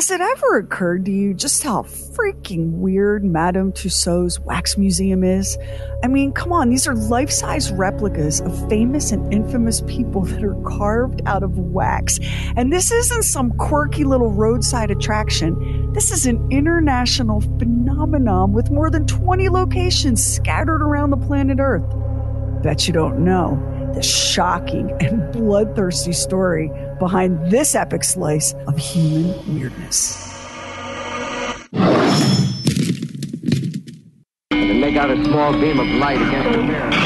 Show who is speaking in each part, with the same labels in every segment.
Speaker 1: Has it ever occurred to you just how freaking weird Madame Tussauds Wax Museum is? I mean, come on, these are life size replicas of famous and infamous people that are carved out of wax. And this isn't some quirky little roadside attraction. This is an international phenomenon with more than 20 locations scattered around the planet Earth. Bet you don't know the shocking and bloodthirsty story behind this epic slice of human weirdness.
Speaker 2: And make out a small beam of light against the mirror.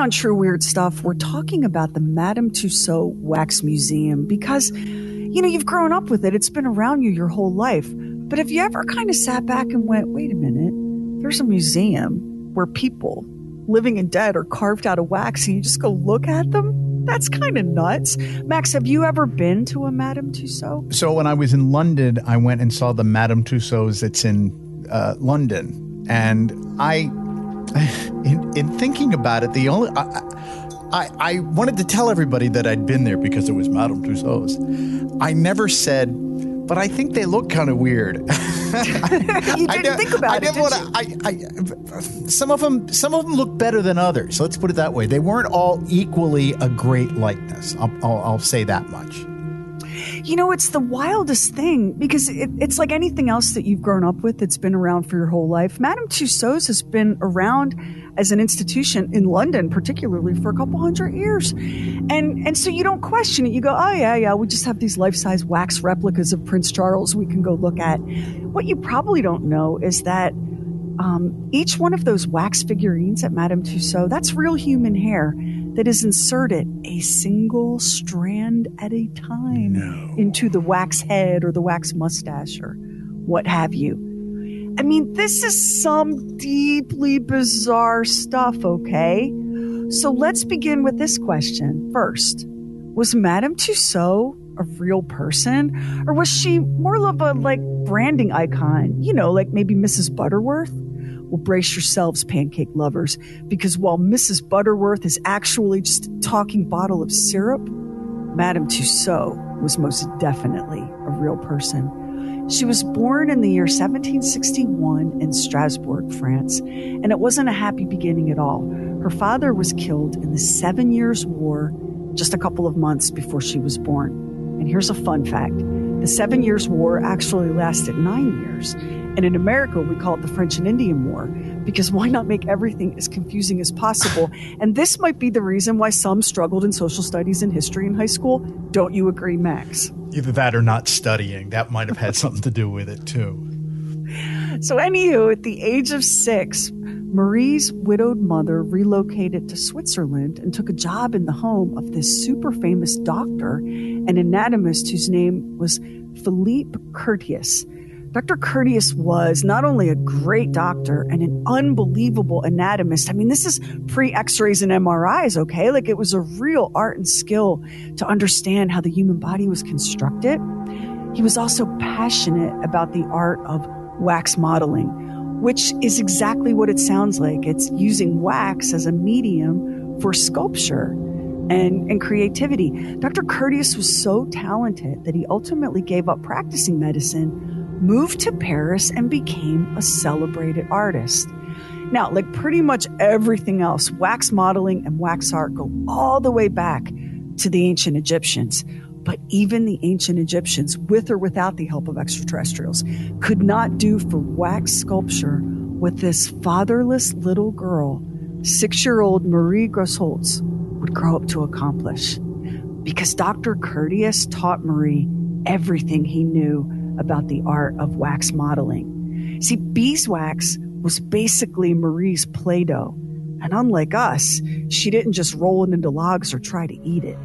Speaker 1: On True Weird Stuff, we're talking about the Madame Tussaud Wax Museum because, you know, you've grown up with it, it's been around you your whole life. But have you ever kind of sat back and went, wait a minute, there's a museum where people living and dead are carved out of wax and you just go look at them? That's kind of nuts. Max, have you ever been to a Madame Tussaud?
Speaker 3: So when I was in London, I went and saw the Madame Tussauds that's in uh, London, and I, in, in thinking about it, the only I, I I wanted to tell everybody that I'd been there because it was Madame Tussauds. I never said, but I think they look kind of weird.
Speaker 1: you didn't think about
Speaker 3: I
Speaker 1: it,
Speaker 3: didn't
Speaker 1: did
Speaker 3: wanna- I, I, some of them, some of them look better than others. Let's put it that way. They weren't all equally a great likeness. I'll, I'll, I'll say that much.
Speaker 1: You know, it's the wildest thing because it, it's like anything else that you've grown up with that's been around for your whole life. Madame Tussauds has been around as an institution in London, particularly for a couple hundred years, and and so you don't question it. You go, oh yeah, yeah, we just have these life size wax replicas of Prince Charles we can go look at. What you probably don't know is that um, each one of those wax figurines at Madame Tussauds, that's real human hair that is inserted a single strand at a time into the wax head or the wax mustache or what have you. I mean, this is some deeply bizarre stuff, okay? So let's begin with this question first. Was Madame Tussaud a real person? Or was she more of a like branding icon? You know, like maybe Mrs. Butterworth? Well, brace yourselves, pancake lovers, because while Mrs. Butterworth is actually just a talking bottle of syrup, Madame Tussaud was most definitely a real person. She was born in the year 1761 in Strasbourg, France, and it wasn't a happy beginning at all. Her father was killed in the Seven Years' War just a couple of months before she was born. And here's a fun fact the Seven Years' War actually lasted nine years. And in America, we call it the French and Indian War because why not make everything as confusing as possible? and this might be the reason why some struggled in social studies and history in high school. Don't you agree, Max?
Speaker 3: Either that or not studying. That might have had something to do with it too.
Speaker 1: So, anywho, at the age of six, Marie's widowed mother relocated to Switzerland and took a job in the home of this super famous doctor, an anatomist whose name was Philippe Curtius. Dr. Curtius was not only a great doctor and an unbelievable anatomist. I mean, this is pre x rays and MRIs, okay? Like it was a real art and skill to understand how the human body was constructed. He was also passionate about the art of wax modeling, which is exactly what it sounds like. It's using wax as a medium for sculpture and, and creativity. Dr. Curtius was so talented that he ultimately gave up practicing medicine, moved to Paris, and became a celebrated artist. Now, like pretty much everything else, wax modeling and wax art go all the way back to the ancient Egyptians. But even the ancient Egyptians, with or without the help of extraterrestrials, could not do for wax sculpture what this fatherless little girl, six year old Marie Grosholtz, would grow up to accomplish. Because Dr. Curtius taught Marie everything he knew about the art of wax modeling. See, beeswax was basically Marie's Play Doh. And unlike us, she didn't just roll it into logs or try to eat it.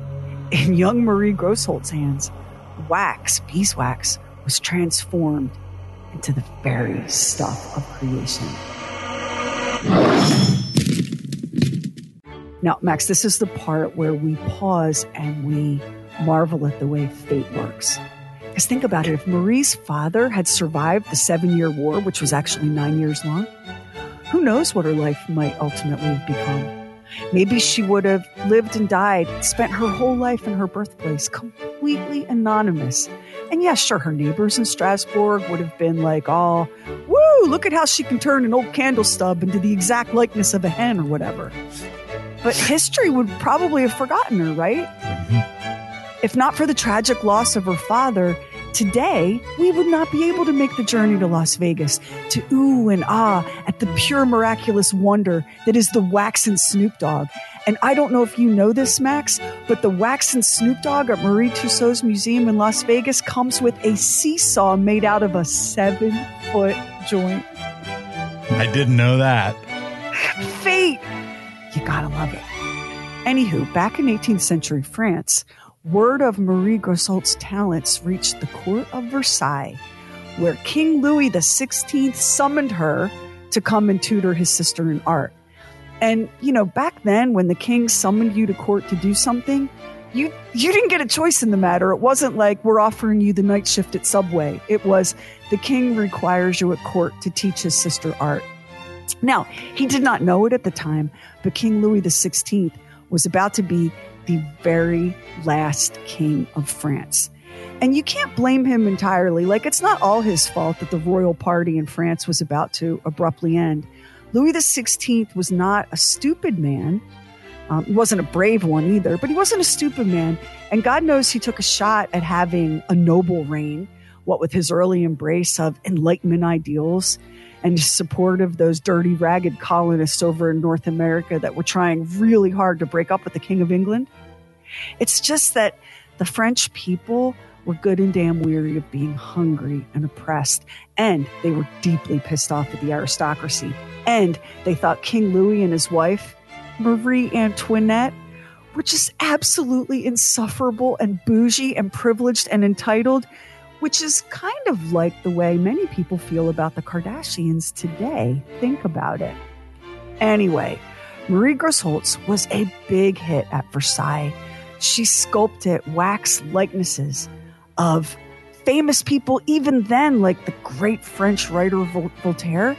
Speaker 1: In young Marie Grosholtz's hands, wax, beeswax, was transformed into the very stuff of creation. Now, Max, this is the part where we pause and we marvel at the way fate works. Because think about it if Marie's father had survived the Seven Year War, which was actually nine years long, who knows what her life might ultimately become? Maybe she would have lived and died, spent her whole life in her birthplace, completely anonymous. And yeah, sure, her neighbors in Strasbourg would have been like, oh, woo, look at how she can turn an old candle stub into the exact likeness of a hen or whatever. But history would probably have forgotten her, right? Mm-hmm. If not for the tragic loss of her father, today we would not be able to make the journey to Las Vegas to ooh and ah at the pure miraculous wonder that is the waxen Snoop Dogg. And I don't know if you know this, Max, but the waxen Snoop Dogg at Marie Tussauds Museum in Las Vegas comes with a seesaw made out of a seven foot joint.
Speaker 3: I didn't know that.
Speaker 1: Fate! You gotta love it. Anywho, back in 18th century France, word of Marie Grosholtz's talents reached the court of Versailles, where King Louis XVI summoned her to come and tutor his sister in art. And, you know, back then when the king summoned you to court to do something, you you didn't get a choice in the matter. It wasn't like we're offering you the night shift at Subway. It was the king requires you at court to teach his sister art. Now, he did not know it at the time, but King Louis XVI was about to be the very last king of France. And you can't blame him entirely. Like, it's not all his fault that the royal party in France was about to abruptly end. Louis XVI was not a stupid man. Um, he wasn't a brave one either, but he wasn't a stupid man. And God knows he took a shot at having a noble reign, what with his early embrace of Enlightenment ideals and support of those dirty, ragged colonists over in North America that were trying really hard to break up with the King of England. It's just that the French people were good and damn weary of being hungry and oppressed, and they were deeply pissed off at the aristocracy. And they thought King Louis and his wife, Marie Antoinette, were just absolutely insufferable and bougie and privileged and entitled which is kind of like the way many people feel about the Kardashians today. Think about it. Anyway, Marie Grosholtz was a big hit at Versailles. She sculpted wax likenesses of famous people, even then, like the great French writer Voltaire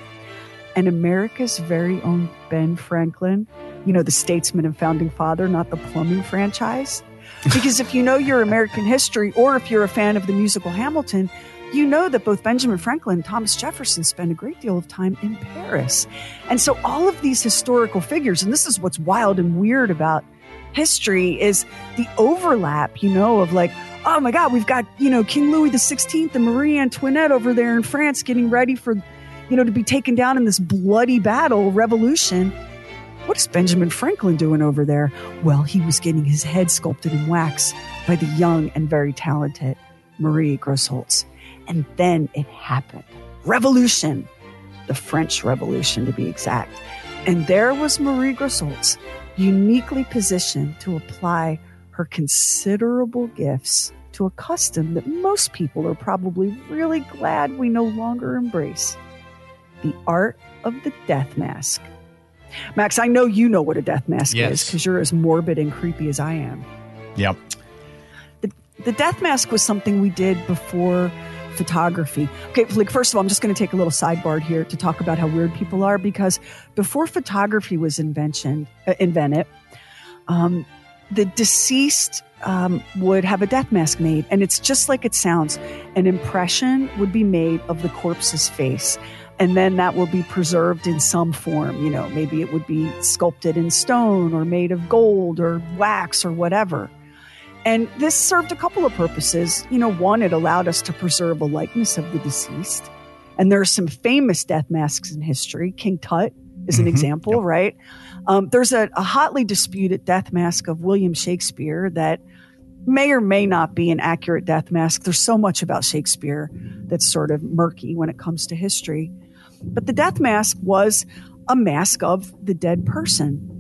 Speaker 1: and America's very own Ben Franklin. You know, the statesman and founding father, not the plumbing franchise. Because if you know your American history, or if you're a fan of the musical Hamilton, you know that both Benjamin Franklin and Thomas Jefferson spent a great deal of time in Paris. And so all of these historical figures, and this is what's wild and weird about history, is the overlap, you know, of like, oh my God, we've got, you know, King Louis XVI and Marie Antoinette over there in France getting ready for, you know, to be taken down in this bloody battle, revolution. What is Benjamin Franklin doing over there? Well, he was getting his head sculpted in wax by the young and very talented Marie Grosholtz. And then it happened. Revolution. The French Revolution, to be exact. And there was Marie Grosholtz, uniquely positioned to apply her considerable gifts to a custom that most people are probably really glad we no longer embrace the art of the death mask. Max, I know you know what a death mask
Speaker 3: Yes.
Speaker 1: is because you're as morbid and creepy as I am.
Speaker 3: Yep.
Speaker 1: The, the death mask was something we did before photography. Okay, like first of all, I'm just going to take a little sidebar here to talk about how weird people are because before photography was invention, uh, invented, um, the deceased um, would have a death mask made, and it's just like it sounds. An impression would be made of the corpse's face, and then that will be preserved in some form. You know, maybe it would be sculpted in stone or made of gold or wax or whatever. And this served a couple of purposes. You know, one, it allowed us to preserve a likeness of the deceased. And there are some famous death masks in history. King Tut is an
Speaker 3: Mhm.
Speaker 1: example,
Speaker 3: Yep.
Speaker 1: right? Um, there's a, a hotly disputed death mask of William Shakespeare that may or may not be an accurate death mask. There's so much about Shakespeare that's sort of murky when it comes to history. But the death mask was a mask of the dead person.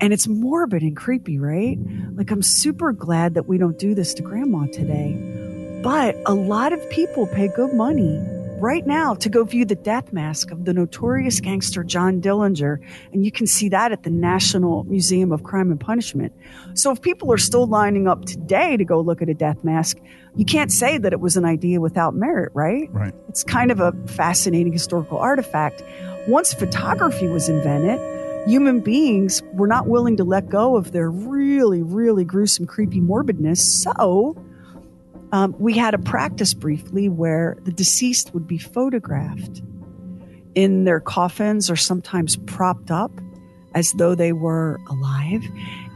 Speaker 1: And it's morbid and creepy, right? Like, I'm super glad that we don't do this to grandma today. But a lot of people pay good money right now to go view the death mask of the notorious gangster John Dillinger, and you can see that at the National Museum of Crime and Punishment. So if people are still lining up today to go look at a death mask, you can't say that it was an idea without merit, right?
Speaker 3: Right.
Speaker 1: It's kind of a fascinating historical artifact. Once photography was invented, human beings were not willing to let go of their really, really gruesome, creepy morbidness. So um, we had a practice briefly where the deceased would be photographed in their coffins or sometimes propped up as though they were alive.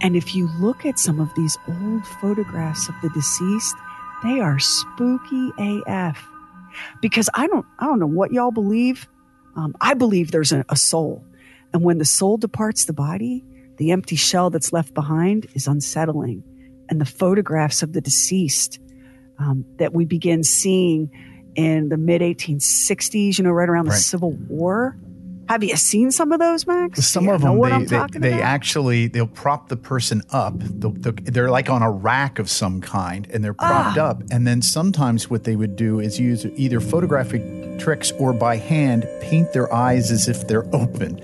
Speaker 1: And if you look at some of these old photographs of the deceased, they are spooky AF. Because I don't, I don't know what y'all believe. Um, I believe there's a, a soul, and when the soul departs the body, the empty shell that's left behind is unsettling. And the photographs of the deceased um, that we begin seeing in the mid 1860s, you know, right around the
Speaker 3: Right.
Speaker 1: Civil War. Have you seen some of those, Max?
Speaker 3: Some of them, they, they, they actually they'll prop the person up. They'll, they'll- they're like on a rack of some kind, and they're propped
Speaker 1: Ah.
Speaker 3: up. And then sometimes what they would do is use either photographic tricks or by hand paint their eyes as if they're open.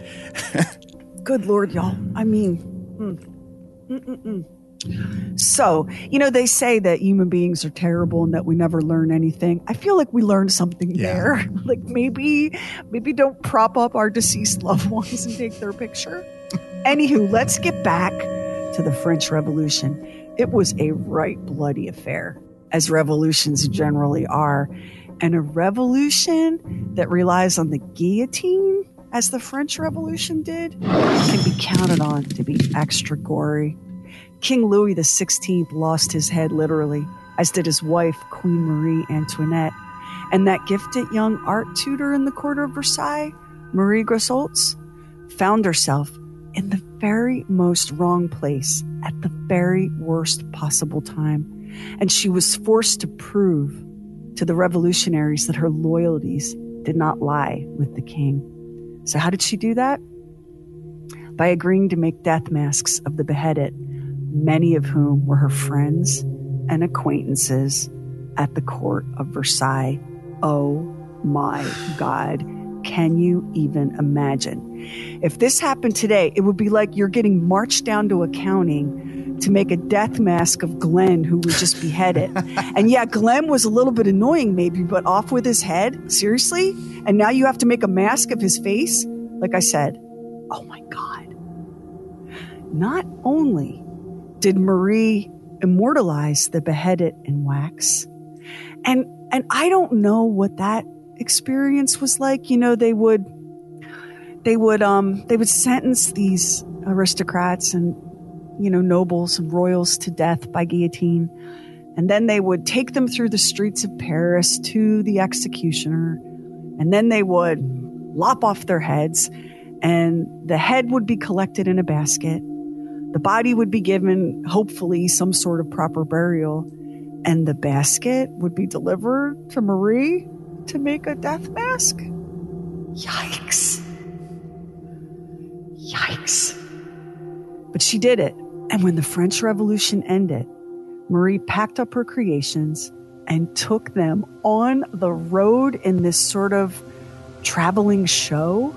Speaker 1: Good Lord, y'all. I mean, mm. Mm-mm-mm. So, you know, they say that human beings are terrible and that we never learn anything. I feel like we learned something
Speaker 3: Yeah.
Speaker 1: there. like maybe, maybe don't prop up our deceased loved ones and take their picture. Anywho, let's get back to the French Revolution. It was a right bloody affair, as revolutions generally are. And a revolution that relies on the guillotine, as the French Revolution did, can be counted on to be extra gory. King Louis XVI lost his head literally, as did his wife, Queen Marie Antoinette. And that gifted young art tutor in the court of Versailles, Marie Grosholtz, found herself in the very most wrong place at the very worst possible time. And she was forced to prove to the revolutionaries that her loyalties did not lie with the king. So, how did she do that? By agreeing to make death masks of the beheaded, many of whom were her friends and acquaintances at the court of Versailles. Oh my God. Can you even imagine? If this happened today, it would be like you're getting marched down to accounting to make a death mask of Glenn, who was just beheaded. and yeah, Glenn was a little bit annoying, maybe, but off with his head? Seriously? And now you have to make a mask of his face? Like I said, oh my God. Not only did Marie immortalize the beheaded in wax, and and I don't know what that experience was like. You know, they would they would um they would sentence these aristocrats and you know nobles and royals to death by guillotine. And then they would take them through the streets of Paris to the executioner. And then they would lop off their heads. And the head would be collected in a basket the body would be given hopefully some sort of proper burial and the basket would be delivered to Marie to make a death mask yikes Yikes. But she did it. And when the French Revolution ended, Marie packed up her creations and took them on the road in this sort of traveling show,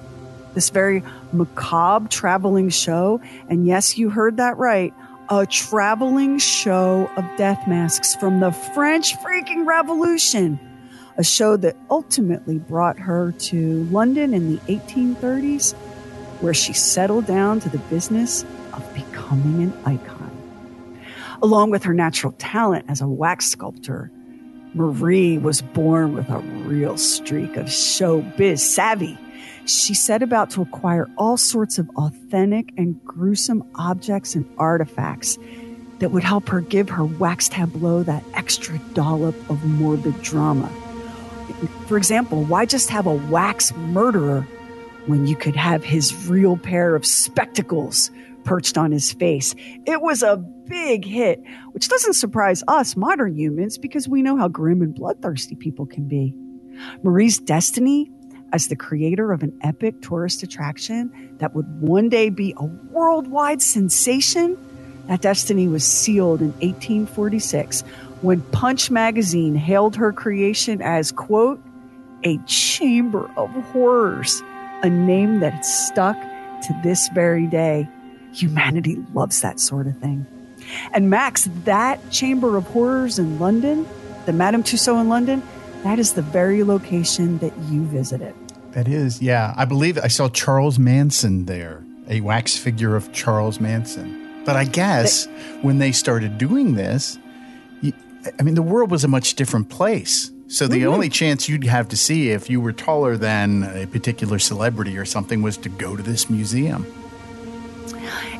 Speaker 1: this very macabre traveling show. And yes, you heard that right. A traveling show of death masks from the French freaking Revolution. A show that ultimately brought her to London in the 1830s where she settled down to the business of becoming an icon. Along with her natural talent as a wax sculptor, Marie was born with a real streak of showbiz savvy. She set about to acquire all sorts of authentic and gruesome objects and artifacts that would help her give her wax tableau that extra dollop of morbid drama. For example, why just have a wax murderer when you could have his real pair of spectacles perched on his face. It was a big hit, which doesn't surprise us modern humans because we know how grim and bloodthirsty people can be. Marie's destiny as the creator of an epic tourist attraction that would one day be a worldwide sensation, that destiny was sealed in 1846 when Punch magazine hailed her creation as, quote, a chamber of horrors, a name that stuck to this very day. Humanity loves that sort of thing. And Max, that chamber of horrors in London, the Madame Tussaud in London, that is the very location that you visited.
Speaker 3: That is, yeah. I believe I saw Charles Manson there, a wax figure of Charles Manson. But I guess when they started doing this, you, I mean, the world was a much different place. So the
Speaker 1: Mm-hmm.
Speaker 3: only chance you'd have to see if you were taller than a particular celebrity or something was to go to this museum.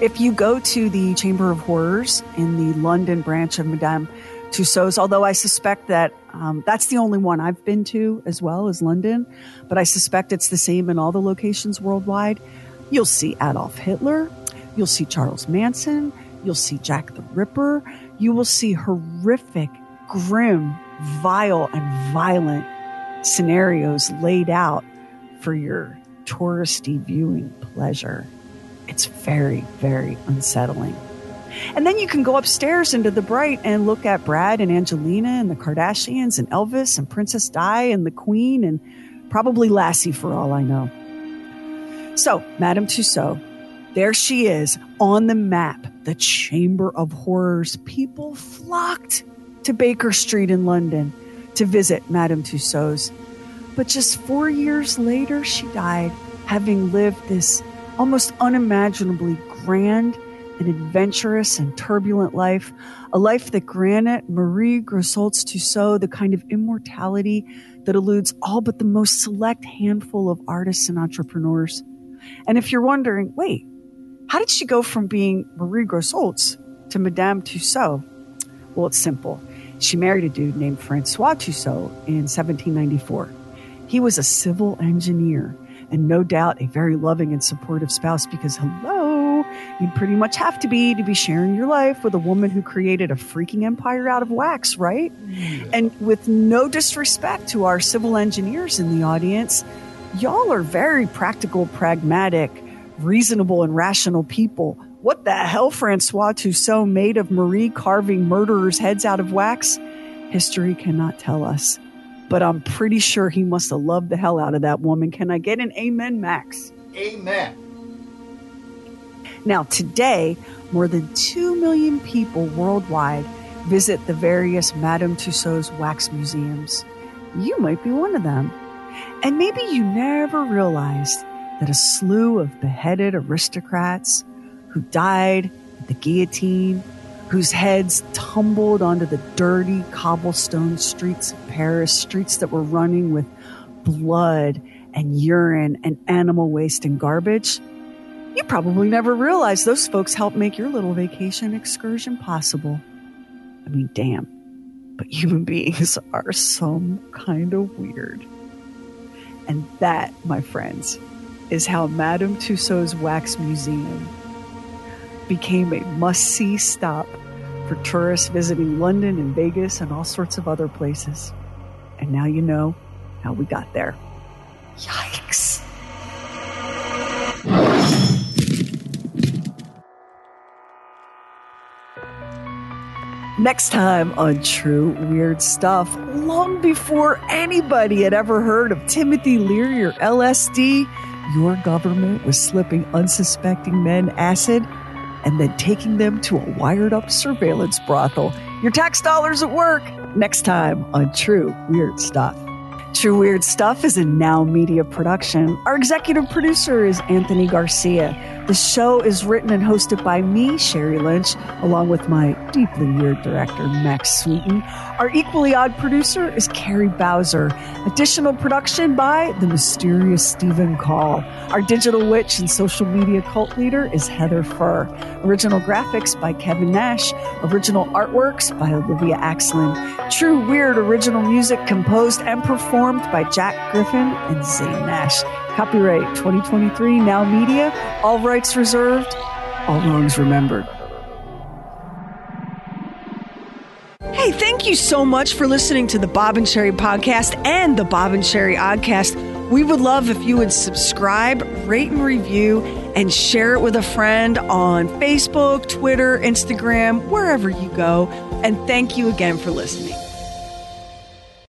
Speaker 1: If you go to the Chamber of Horrors in the London branch of Madame Tussauds, although I suspect that um, that's the only one I've been to as well as London, but I suspect it's the same in all the locations worldwide, you'll see Adolf Hitler, you'll see Charles Manson, you'll see Jack the Ripper, you will see horrific, grim, vile, and violent scenarios laid out for your touristy viewing pleasure. It's very, very unsettling. And then you can go upstairs into the bright and look at Brad and Angelina and the Kardashians and Elvis and Princess Di and the Queen and probably Lassie for all I know. So, Madame Tussaud, there she is on the map, the Chamber of Horrors. People flocked to Baker Street in London to visit Madame Tussauds. But just four years later, she died, having lived this almost unimaginably grand and adventurous and turbulent life, a life that granted Marie Grosholtz Tussaud the kind of immortality that eludes all but the most select handful of artists and entrepreneurs. And if you're wondering, wait, how did she go from being Marie Grosholtz to Madame Tussaud? Well, it's simple. She married a dude named Francois Tussaud in 1794. He was a civil engineer and no doubt a very loving and supportive spouse because, hello, you'd pretty much have to be to be sharing your life with a woman who created a freaking empire out of wax, right? And with no disrespect to our civil engineers in the audience, y'all are very practical, pragmatic, reasonable, and rational people. What the hell Francois Tussaud made of Marie carving murderers' heads out of wax? History cannot tell us. But I'm pretty sure he must have loved the hell out of that woman. Can I get an amen, Max?
Speaker 3: Amen.
Speaker 1: Now, today, more than 2 million people worldwide visit the various Madame Tussauds wax museums. You might be one of them. And maybe you never realized that a slew of beheaded aristocrats who died at the guillotine, whose heads tumbled onto the dirty cobblestone streets of Paris, streets that were running with blood and urine and animal waste and garbage, you probably never realized those folks helped make your little vacation excursion possible. I mean, damn. But human beings are some kind of weird. And that, my friends, is how Madame Tussauds Wax Museum became a must see stop for tourists visiting London and Vegas and all sorts of other places. And now you know how we got there. Yikes. Next time on True Weird Stuff, long before anybody had ever heard of Timothy Leary or LSD, your government was slipping unsuspecting men acid and then taking them to a wired up surveillance brothel. Your tax dollars at work. Next time on True Weird Stuff. True Weird Stuff is a Now Media production. Our executive producer is Anthony Garcia. The show is written and hosted by me, Sherry Lynch, along with my deeply weird director, Max Sweeten. Our equally odd producer is Carrie Bowser. Additional production by the mysterious Stephen Call. Our digital witch and social media cult leader is Heather Furr. Original graphics by Kevin Nash. Original artworks by Olivia Axlin. True Weird original music composed and performed by Jack Griffin and Zane Nash. Copyright 2023 Now Media. All rights reserved. All wrongs remembered. Hey, thank you so much for listening to the Bob and Sherry podcast and the Bob and Sherry Oddcast. We would love if you would subscribe, rate and review, and share it with a friend on Facebook, Twitter, Instagram, wherever you go. And thank you again for listening.